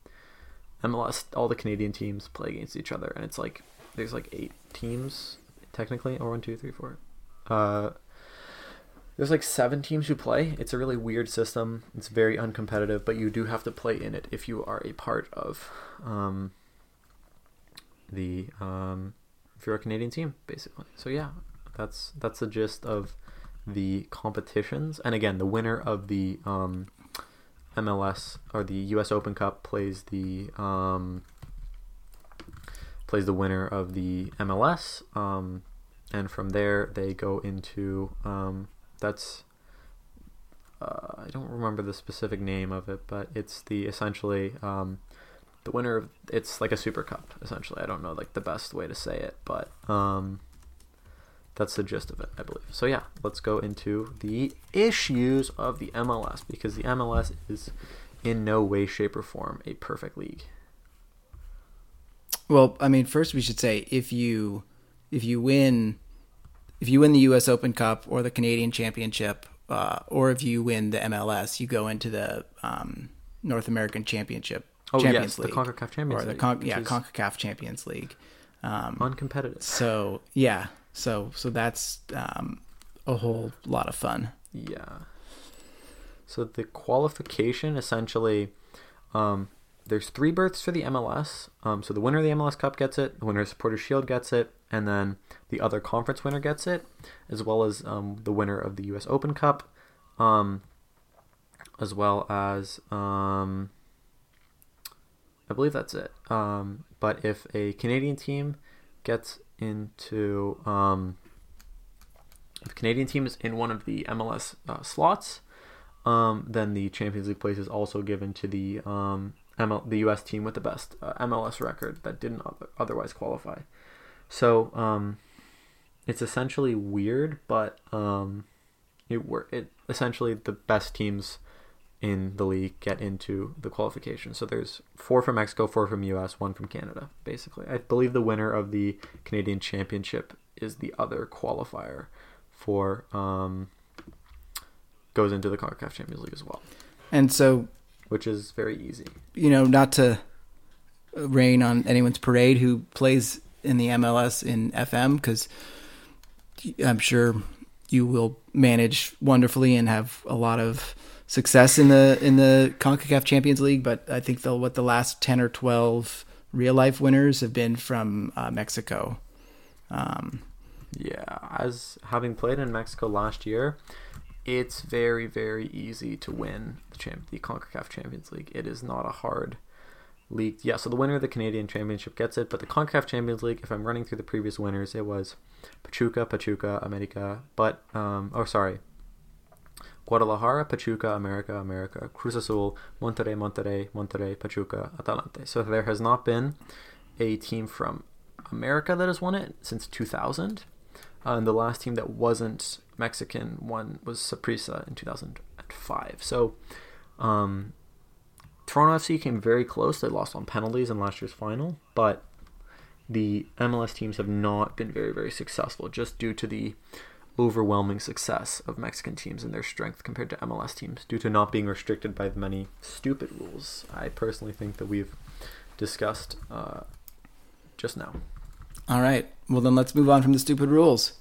MLS. All the Canadian teams play against each other, and it's like there's like eight teams technically, or one, two, three, four. Uh, there's like seven teams who play. It's a really weird system. It's very uncompetitive, but you do have to play in it if you are a part of um, the um, if you're a Canadian team, basically. So yeah, that's that's the gist of the competitions. And again, the winner of the um, MLS or the U.S. Open Cup plays the um, plays the winner of the MLS. Um, and from there they go into um, that's uh, I don't remember the specific name of it, but it's the essentially um, the winner of it's like a super cup essentially. I don't know like the best way to say it, but um, that's the gist of it, I believe. So yeah, let's go into the issues of the MLS because the MLS is in no way, shape, or form a perfect league. Well, I mean, first we should say if you if you win if you win the U.S. Open Cup or the Canadian Championship, uh, or if you win the MLS, you go into the um, North American Championship Oh Champions yes, League, the Concacaf Champions or the League, Con- which yeah Concacaf Champions League. Um, uncompetitive. so yeah, so so that's um, a whole lot of fun. Yeah. So the qualification essentially, um, there's three berths for the MLS. Um, so the winner of the MLS Cup gets it, the winner of Supporter Shield gets it, and then the other conference winner gets it, as well as um, the winner of the U.S. Open Cup, um, as well as um, I believe that's it. Um, but if a Canadian team gets into um, Canadian team is in one of the MLS uh, slots, um, then the Champions League place is also given to the um, ML- the US team with the best uh, MLS record that didn't other- otherwise qualify. So um, it's essentially weird, but um, it wor- it essentially the best teams in the league get into the qualification. So there's four from Mexico, four from US, one from Canada, basically. I believe the winner of the Canadian Championship is the other qualifier for um, goes into the CONCACAF Champions League as well, And so which is very easy. you know, not to rain on anyone's parade who plays in the MLS in FM, because I'm sure you will manage wonderfully and have a lot of success in the in the Concacaf Champions League. But I think the what the last ten or twelve real life winners have been from uh, Mexico. Um, yeah, as having played in Mexico last year, it's very very easy to win the champ the CONCACAF Champions League. It is not a hard league. Yeah, so the winner of the Canadian Championship gets it, but the CONCACAF Champions League, if I'm running through the previous winners, it was Pachuca, Pachuca, America, but um oh sorry. Guadalajara, Pachuca, America, America, Cruz Azul, Monterrey, Monterrey, Monterrey, Pachuca, Atlante. So there has not been a team from America that has won it since 2000. Uh, and the last team that wasn't Mexican one was Saprissa in 2005. So um, Toronto FC came very close. They lost on penalties in last year's final, but the MLS teams have not been very, very successful just due to the overwhelming success of Mexican teams and their strength compared to MLS teams due to not being restricted by the many stupid rules. I personally think that we've discussed uh, just now. All right. Well, then let's move on from the stupid rules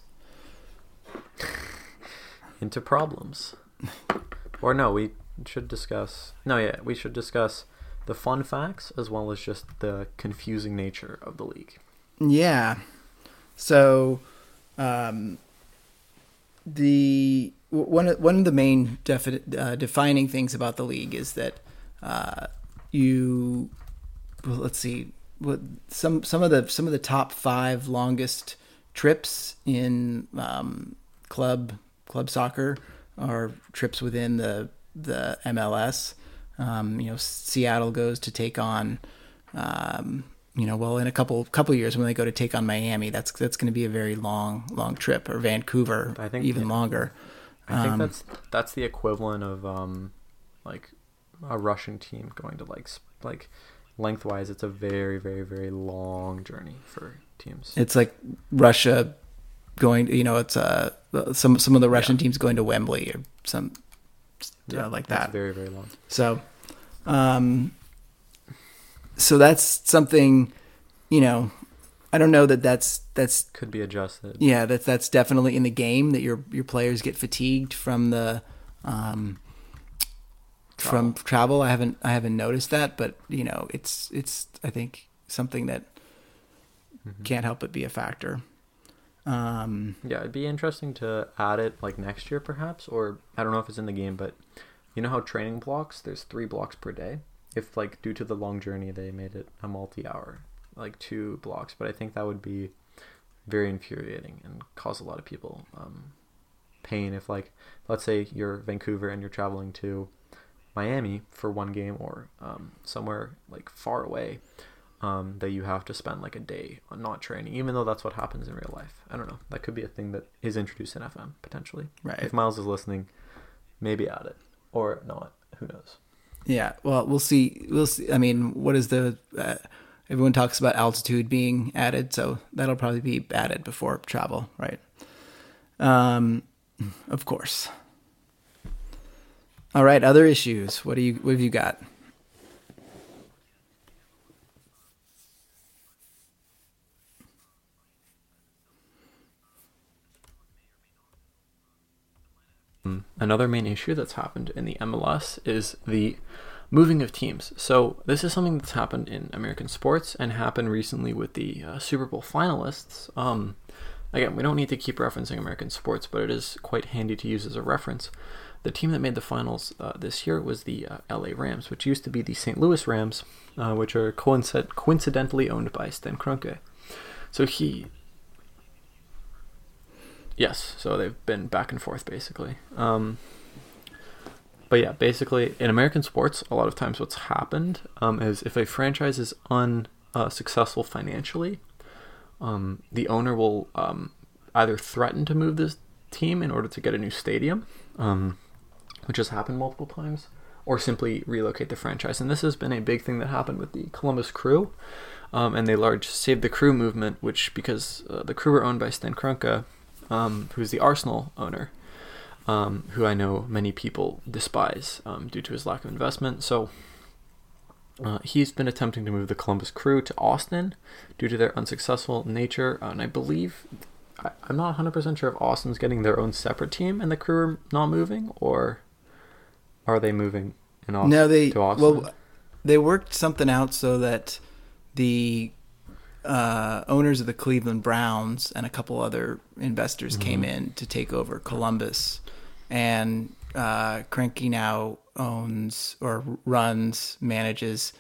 into problems. or no, we should discuss. No, yeah, we should discuss the fun facts as well as just the confusing nature of the league. Yeah. So, um, the one of, one of the main defi- uh, defining things about the league is that uh, you well, let's see what some some of the some of the top five longest trips in um, club club soccer are trips within the the MLS. Um, you know, Seattle goes to take on, um, you know, well, in a couple couple years when they go to take on Miami, that's that's going to be a very long long trip, or Vancouver, I think even yeah. longer. I think um, that's that's the equivalent of um, like a Russian team going to like like lengthwise. It's a very very very long journey for teams. It's like Russia going. You know, it's uh some some of the Russian yeah. teams going to Wembley or some yeah, uh, like that. Very very long. So, um, so that's something. You know, I don't know that that's that's could be adjusted. Yeah, that's that's definitely in the game that your your players get fatigued from the um, travel. from travel. I haven't I haven't noticed that, but you know, it's it's I think something that mm-hmm. can't help but be a factor. Um, yeah, it'd be interesting to add it like next year, perhaps, or I don't know if it's in the game, but you know how training blocks? There's three blocks per day. If like due to the long journey, they made it a multi-hour, like two blocks, but I think that would be very infuriating and cause a lot of people um, pain. If like, let's say you're Vancouver and you're traveling to Miami for one game or um, somewhere like far away um, that you have to spend like a day on not training, even though that's what happens in real life. I don't know. That could be a thing that is introduced in FM potentially. Right. If Miles is listening, maybe add it or not. Who knows? Yeah. Well, we'll see. We'll see. I mean, what is the? Uh, everyone talks about altitude being added, so that'll probably be added before travel, right? Um, of course. All right. Other issues. What do you? What have you got? Another main issue that's happened in the MLS is the moving of teams. So this is something that's happened in American sports and happened recently with the uh, Super Bowl finalists. Um, again, we don't need to keep referencing American sports, but it is quite handy to use as a reference. The team that made the finals uh, this year was the uh, LA Rams, which used to be the St. Louis Rams, uh, which are coincid- coincidentally owned by Stan Kroenke. So he Yes, so they've been back and forth basically. Um, but yeah, basically in American sports, a lot of times what's happened um, is if a franchise is unsuccessful uh, financially, um, the owner will um, either threaten to move this team in order to get a new stadium, um, which has happened multiple times, or simply relocate the franchise. And this has been a big thing that happened with the Columbus Crew um, and the large Save the Crew movement, which because uh, the Crew were owned by Stan Kroenke um, who's the Arsenal owner, um, who I know many people despise um, due to his lack of investment. So uh, he's been attempting to move the Columbus Crew to Austin due to their unsuccessful nature, uh, and I believe I, am not 100% sure if Austin's getting their own separate team and the Crew are not moving, or are they moving in Austin? No, they well, they worked something out so that the uh, owners of the Cleveland Browns and a couple other investors came in to take over Columbus, and uh, Kroenke now owns or runs manages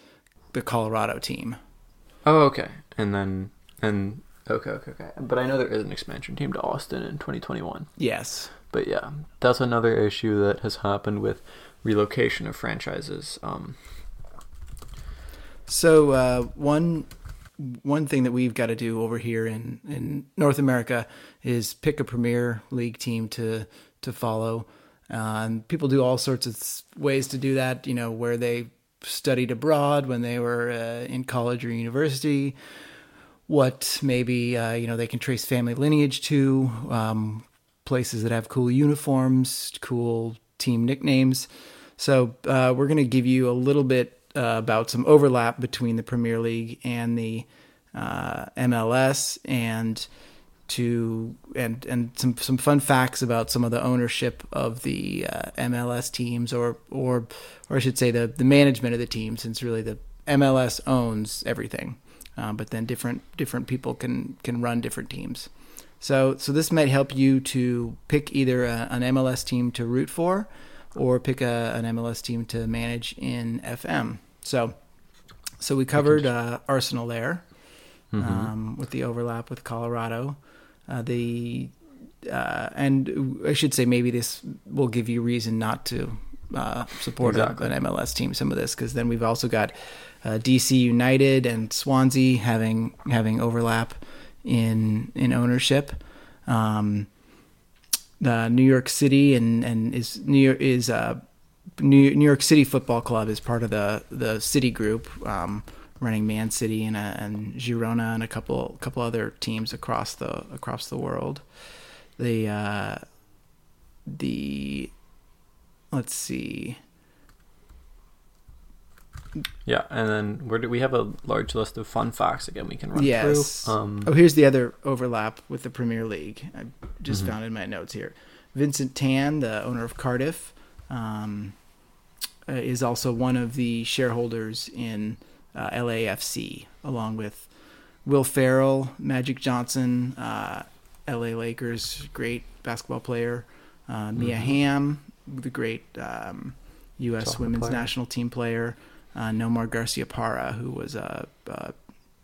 the Colorado team. Oh, okay. And then and okay, okay, okay. But I know there is an expansion team to Austin in 2021. Yes. But yeah, that's another issue that has happened with relocation of franchises. Um, So uh, one one thing that we've got to do over here in, in North America is pick a Premier League team to to follow. Uh, and people do all sorts of ways to do that. You know, where they studied abroad when they were uh, in college or university. What maybe uh, you know they can trace family lineage to. Um, places that have cool uniforms, cool team nicknames. So uh, we're going to give you a little bit uh, about some overlap between the Premier League and the uh, MLS, and to and and some some fun facts about some of the ownership of the uh, MLS teams, or or or I should say the the management of the team, since really the MLS owns everything, um, but then different different people can can run different teams. So, so this might help you to pick either a, an MLS team to root for, or pick a, an MLS team to manage in FM. So, so we covered uh, Arsenal there, um, with the overlap with Colorado. Uh, the uh, and I should say maybe this will give you reason not to uh, support Exactly. an MLS team. Some of this because then we've also got uh, DC United and Swansea having having overlap in in ownership. Um, the New York City and and is New York is uh, New New York City Football Club is part of the the City Group, um, running Man City and uh, and Girona and a couple couple other teams across the across the world. The uh, the let's see. Yeah, and then where do we have a large list of fun facts again we can run Yes. through. Um, Oh, here's the other overlap with the Premier League. I just Mhm. found in my notes here. Vincent Tan, the owner of Cardiff, um, uh, is also one of the shareholders in uh, LAFC, along with Will Ferrell, Magic Johnson, uh, LA Lakers great basketball player, uh, Mia Mhm. Hamm, the great um, U.S. Soccer women's player. national team player, uh, Nomar Garciaparra, who was a, a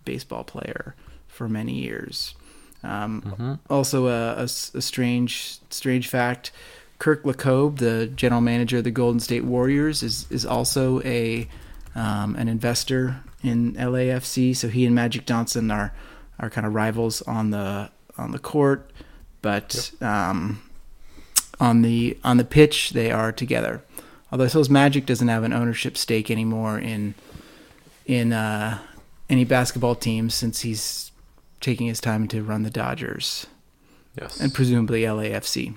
baseball player for many years. Um, mhm. also, a strange strange fact: Kirk Lacob, the general manager of the Golden State Warriors, is is also a um, an investor in LAFC. So he and Magic Johnson are are kind of rivals on the on the court, but um, on the on the pitch they are together. Although I suppose Magic doesn't have an ownership stake anymore in in uh, any basketball teams since he's taking his time to run the Dodgers Yes. and presumably LAFC.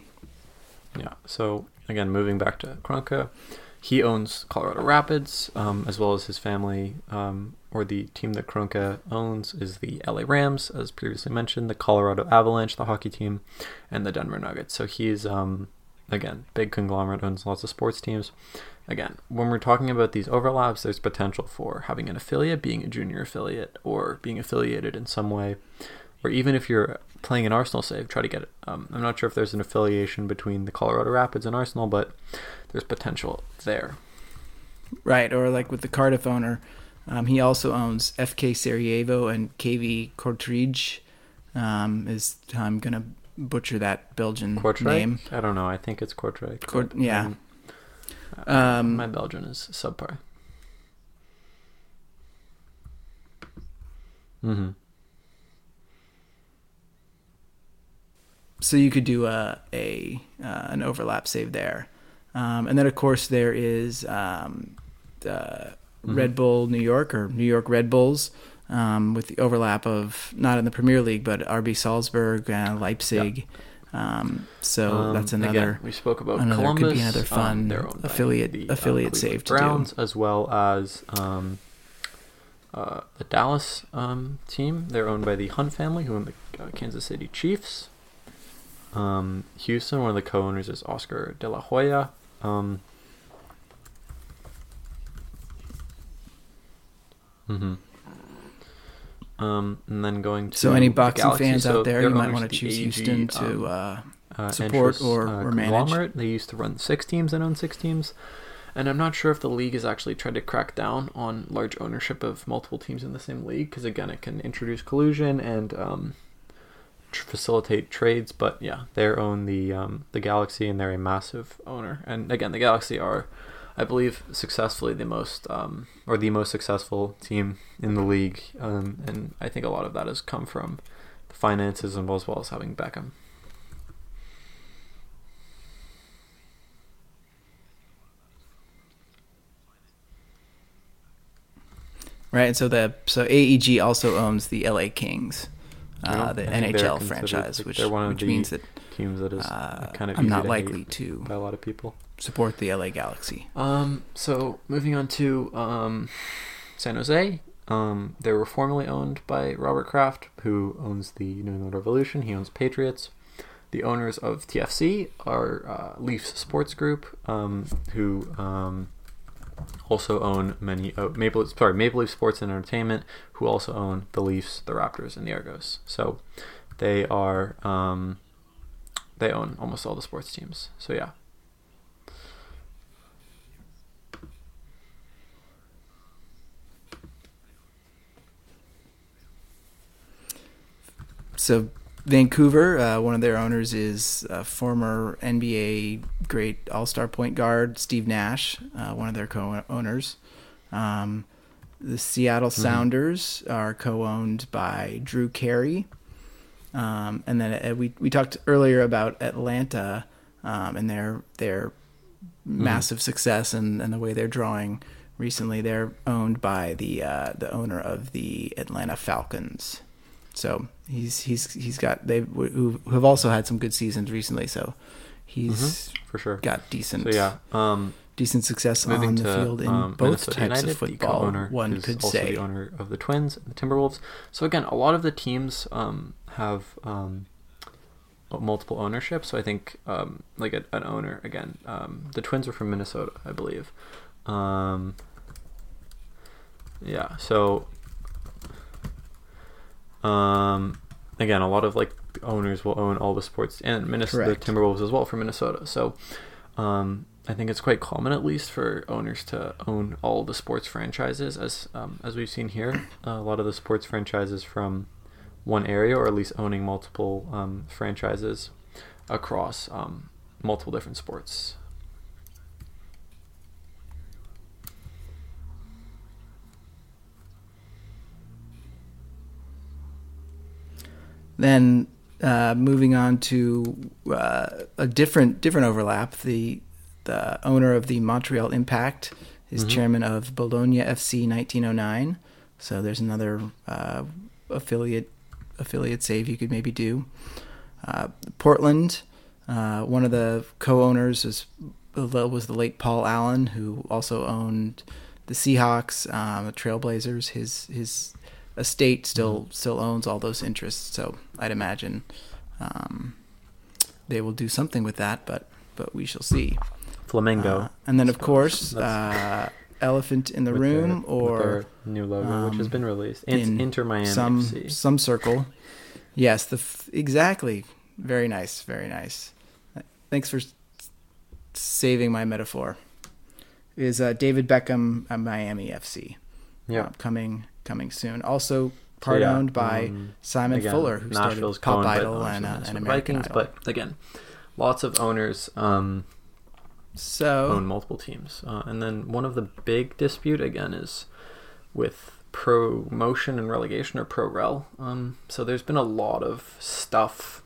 Yeah. So again, moving back to Kroenke, he owns Colorado Rapids, um, as well as his family, um, or the team that Kroenke owns is the LA Rams, as previously mentioned, the Colorado Avalanche, the hockey team, and the Denver Nuggets. So he's um, again big conglomerate, owns lots of sports teams. Again, when we're talking about these overlaps, there's potential for having an affiliate, being a junior affiliate, or being affiliated in some way or even if you're playing an Arsenal save, try to get it. Um, I'm not sure if there's an affiliation between the Colorado Rapids and Arsenal, but there's potential there. Right, or like with the Cardiff owner, um, he also owns FK Sarajevo and KV Kortrijk. Um, is I'm gonna butcher that Belgian name. I don't know. I think it's Kortrijk. Kort- yeah. um, uh, Um, my Belgian is subpar. Mm-hmm. so you could do a a uh, an overlap save there, um, and then of course there is um, the Red Bull New York or New York Red Bulls um, with the overlap of not in the Premier League but RB Salzburg, uh, Leipzig. Um, so Um, that's again, another. we spoke about another- could be another um, fun affiliate- the, uh, affiliate save to do. As well as um, uh, the Dallas um, team. They're owned by the Hunt family, who own the uh, Kansas City Chiefs. Um, Houston, one of the co-owners is Oscar De La Hoya. Um, hmm Um, and then going to So any boxing Galaxy, fans so out there, you might want to choose AEG, Houston to um, uh, uh, support interest, or- uh, or manage. They used to run six teams and own six teams. And I'm not sure if the league has actually tried to crack down on large ownership of multiple teams in the same league because again, it can introduce collusion and um, tr- facilitate trades. But yeah, they own the um, the Galaxy and they're a massive owner. And again, the Galaxy are, I believe, successfully the most um, or the most successful team in the league. Um, and I think a lot of that has come from the finances and as well as having Beckham. right. And so the so AEG also owns the LA Kings, uh, the NHL franchise, like, which which means that Teams that is uh, kind of I'm not likely to by a lot of people. Support the LA Galaxy. Um, so moving on to um, San Jose. Um, they were formerly owned by Robert Kraft, who owns the New England Revolution. He owns Patriots. The owners of TFC are uh, Leafs Sports Group, um, who um, also own many uh, Maple. Sorry, Maple Leaf Sports and Entertainment, who also own the Leafs, the Raptors, and the Argos. So they are um, they own almost all the sports teams. So yeah, So Vancouver, uh, one of their owners is uh, former NBA great All Star point guard Steve Nash, uh, one of their co-owners. Um, the Seattle Sounders are co-owned by Drew Carey, um, and then uh, we we talked earlier about Atlanta um, and their their massive success and, and the way they're drawing recently. They're owned by the uh, the owner of the Atlanta Falcons. So he's he's he's got they who have also had some good seasons recently. So he's for sure. got decent So yeah, um, decent success on the to field in um, both Minnesota types United, of football. One could also say. the owner of the Twins and the Timberwolves. So again, a lot of the teams um, have um, multiple ownership. So I think um, like a, an owner again, um, the Twins are from Minnesota, I believe. Um, yeah, so um, again, a lot of like owners will own all the sports and Minnesota Correct. the Timberwolves as well from Minnesota. So um, I think it's quite common, at least, for owners to own all the sports franchises, as um, as we've seen here. Uh, a lot of the sports franchises from one area, or at least owning multiple um, franchises across um, multiple different sports. Then uh, moving on to uh, a different different overlap. The the owner of the Montreal Impact is Mhm. chairman of Bologna FC 1909. So there's another uh, affiliate affiliate save you could maybe do. Uh, Portland, uh, one of the co-owners is was the late Paul Allen, who also owned the Seahawks, um, the Trailblazers. His his estate still still owns all those interests. So I'd imagine um, they will do something with that, but but we shall see. Flamingo. Uh, and then of course, uh, elephant in the room, their- or their new logo, which has um, been released. It's in Inter Miami some FC. some circle. Yes, the f- exactly. Very nice, very nice. Thanks for saving my metaphor. Is uh, David Beckham at Miami FC? Yeah. uh, coming coming soon. Also part yeah, owned by um, Simon again, Fuller, who Nashville's started Pop Idol and, uh, and American Vikings, Idol. but again, lots of owners um, so own multiple teams, uh, and then one of the big dispute again is with promotion and relegation or pro rel. Um, so there's been a lot of stuff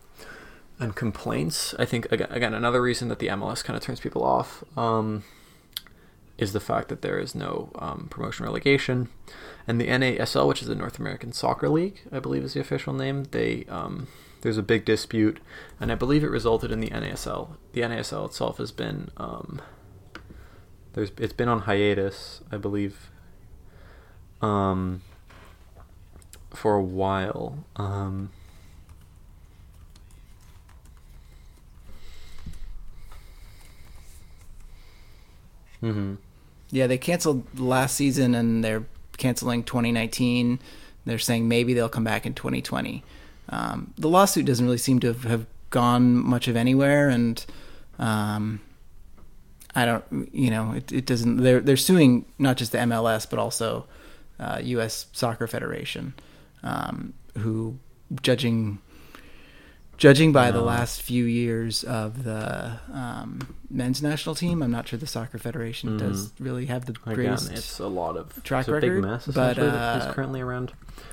and complaints. I think again, again another reason that the MLS kind of turns people off um, is the fact that there is no um, promotion relegation, and the NASL, which is the North American Soccer League, I believe is the official name. They um, there's a big dispute, and I believe it resulted in the NASL. The NASL itself has been um, there's it's been on hiatus, I believe, um, for a while. Um, hmm yeah, they canceled last season and they're canceling 2019. They're saying maybe they'll come back in 2020. Um, the lawsuit doesn't really seem to have, gone much of anywhere, and um, I don't, you know, it, it doesn't. They're they're suing not just the MLS but also uh, U.S. Soccer Federation, um, who judging judging by the last few years of the um, men's national team, I'm not sure the soccer federation does really have the Again, greatest. it's a lot of track it's a big record, mess but, uh, is currently around.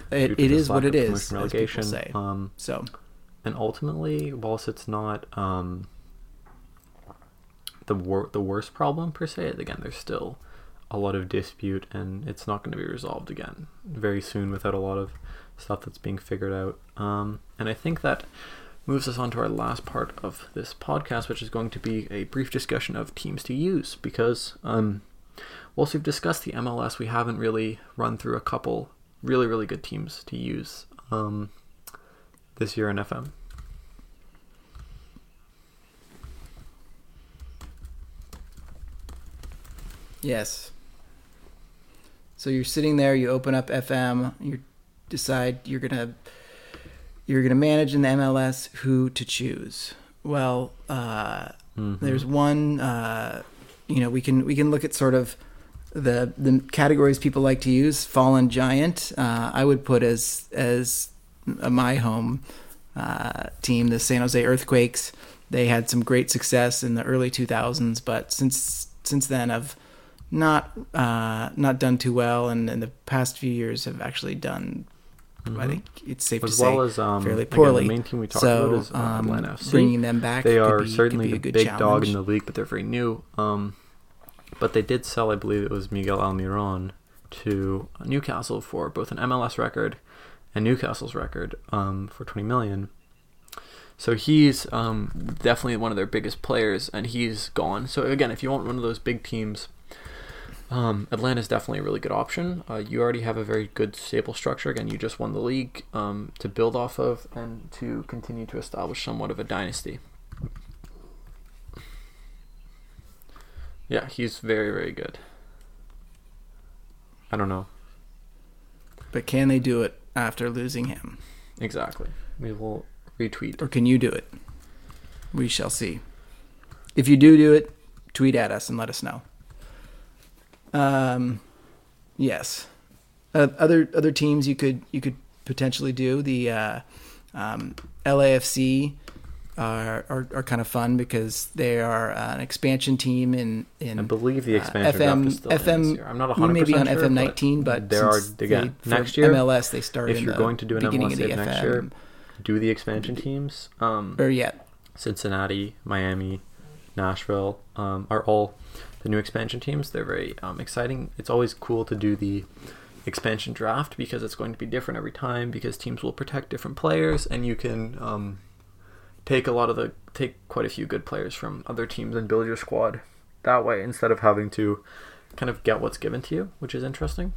it, it is what it is. it of is, promotion as relegation. say. Um, so and ultimately, whilst it's not um, the wor- the worst problem per se, again, there's still a lot of dispute, and it's not going to be resolved again very soon without a lot of stuff that's being figured out. Um, and I think that moves us on to our last part of this podcast, which is going to be a brief discussion of teams to use, because um, whilst we've discussed the MLS, we haven't really run through a couple really really good teams to use. Um, this year in FM. yes. So you're sitting there, you open up FM, you decide you're gonna you're gonna manage in the MLS who to choose. Well, uh, Mm-hmm. There's one, uh, you know, we can we can look at sort of the the categories people like to use. Fallen giant, uh, I would put as as my home uh, team, the San Jose Earthquakes. They had some great success in the early 2000s, but since since then have not uh, not done too well, and in the past few years have actually done. I think it's safe as to well say as um, fairly again, poorly. the main team we talked so about is uh, um, Atlanta FC. bringing them back. they are be- certainly a the big dog in the league, but they're very new. Um, but they did sell, I believe it was Miguel Almiron, to Newcastle for both an MLS record and Newcastle's record um, for 20 million. So he's um, definitely one of their biggest players, and he's gone. So again, if you want one of those big teams, um, is definitely a really good option. Uh, you already have a very good stable structure. Again, you just won the league um, to build off of and to continue to establish somewhat of a dynasty. Yeah, he's very, very good. I don't know But can they do it after losing him? exactly. We will retweet. Or can you do it? We shall see. If you do do it, tweet at us and let us know. Um, yes. Uh, other other teams you could you could potentially do the uh, um, LAFC are, are are kind of fun because they are uh, an expansion team in in I believe the uh, expansion FM is still FM. I'm not 100% you on sure, FM 19, but there are since again they, next year MLS they start. If you're the going to do an MLS the next FM, year, do the expansion teams. Um, or yet Cincinnati, Miami, Nashville um, are all the new expansion teams. They're very um, exciting. It's always cool to do the expansion draft because it's going to be different every time because teams will protect different players and you can um, take a lot of the take quite a few good players from other teams and build your squad that way instead of having to kind of get what's given to you, which is interesting.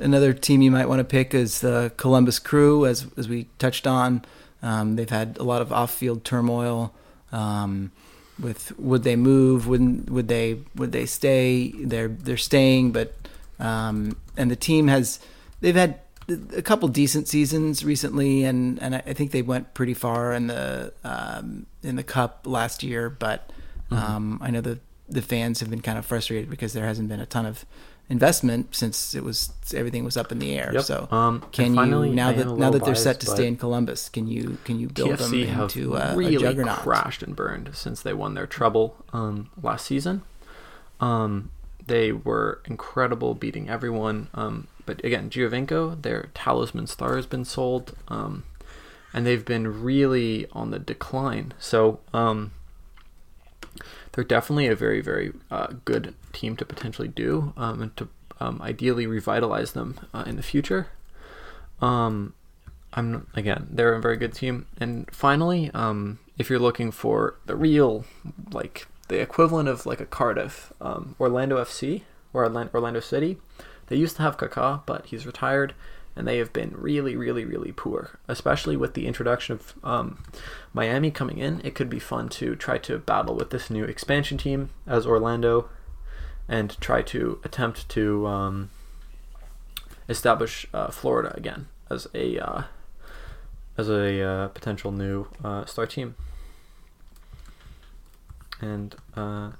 Another team you might want to pick is the Columbus Crew, as as we touched on. Um, they've had a lot of off-field turmoil. Um, with would they move? Wouldn't would they would they stay? They're they're staying, but um, and the team has they've had a couple decent seasons recently, and and I I think they went pretty far in the um, in the cup last year. But um, I know the the fans have been kind of frustrated because there hasn't been a ton of investment since it was everything was up in the air. Yep. So Um, can finally, you now that now that they're set to stay in Columbus, can you can you build them TFC have into a, really a juggernaut? crashed and burned since they won their treble um, last season. Um, they were incredible, beating everyone. Um, but again, Giovinco, their talisman star, has been sold, um, and they've been really on the decline. So um, they're definitely a very, very uh, good team to potentially do um, and to um, ideally revitalize them uh, in the future. Um, I'm again, they're a very good team. And finally, um, if you're looking for the real, like the equivalent of like a Cardiff, um, Orlando FC or Orlan- Orlando City, they used to have Kaká, but he's retired, and they have been really, really, really poor. Especially with the introduction of um, Miami coming in, it could be fun to try to battle with this new expansion team as Orlando, and try to attempt to um, establish uh, Florida again as a uh, as a uh, potential new uh, star team. And uh,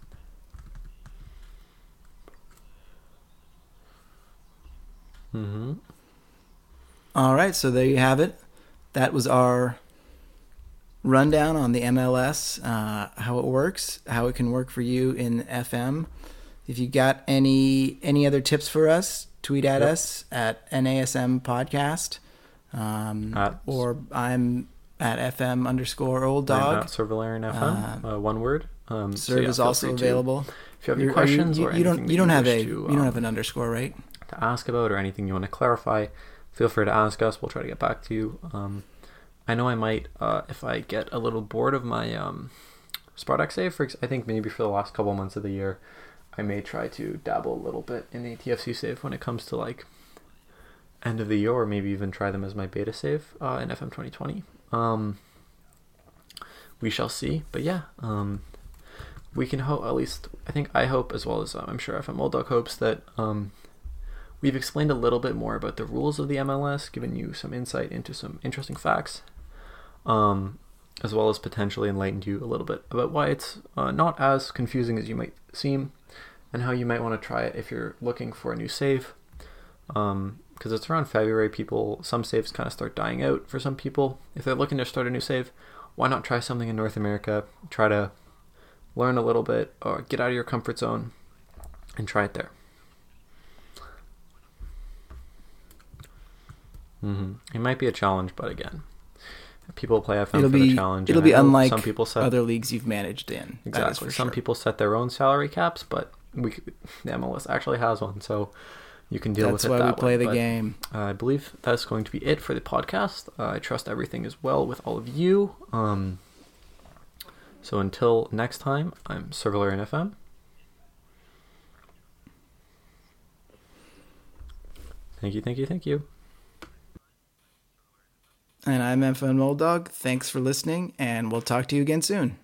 mm-hmm. All right, so there you have it. That was our rundown on the MLS, uh, how it works, how it can work for you in FM. If you got any any other tips for us, tweet at Yep. us at NASM Podcast, um, At- or I'm at FM underscore old dog. at Cervalarian FM, uh, one word. Um, so Serve yeah, is also free to- available. if you have any you- questions you, or you don't you don't have a to, you don't have um, an underscore, right? to ask about or anything you want to clarify, feel free to ask us. We'll try to get back to you. Um, I know I might, uh, if I get a little bored of my um, save, for ex- I think maybe for the last couple months of the year, I may try to dabble a little bit in the TFC save when it comes to like end of the year, or maybe even try them as my beta save uh, in FM 2020. Um, we shall see. But yeah, um, we can hope, at least, I think I hope, as well as uh, I'm sure FM Old Dog hopes, that um, we've explained a little bit more about the rules of the MLS, given you some insight into some interesting facts, um, as well as potentially enlightened you a little bit about why it's uh, not as confusing as you might seem, and how you might want to try it if you're looking for a new save. Because it's around February, people some saves kind of start dying out for some people. If they're looking to start a new save, why not try something in North America? Try to learn a little bit or get out of your comfort zone and try it there. Hmm It might be a challenge, but again, people play FM It'll for be the challenge. it'll be unlike some people set other leagues you've managed in. Exactly. Some sure. people set their own salary caps, but we the MLS actually has one, so you can deal That's with it That's why that we play way. the But, game. uh, I believe that's going to be it for the podcast. Uh, I trust everything is well with all of you. Um, so until next time, I'm Servalarian FM. Thank you, thank you, thank you. And I'm FM Old. Thanks for listening, and we'll talk to you again soon.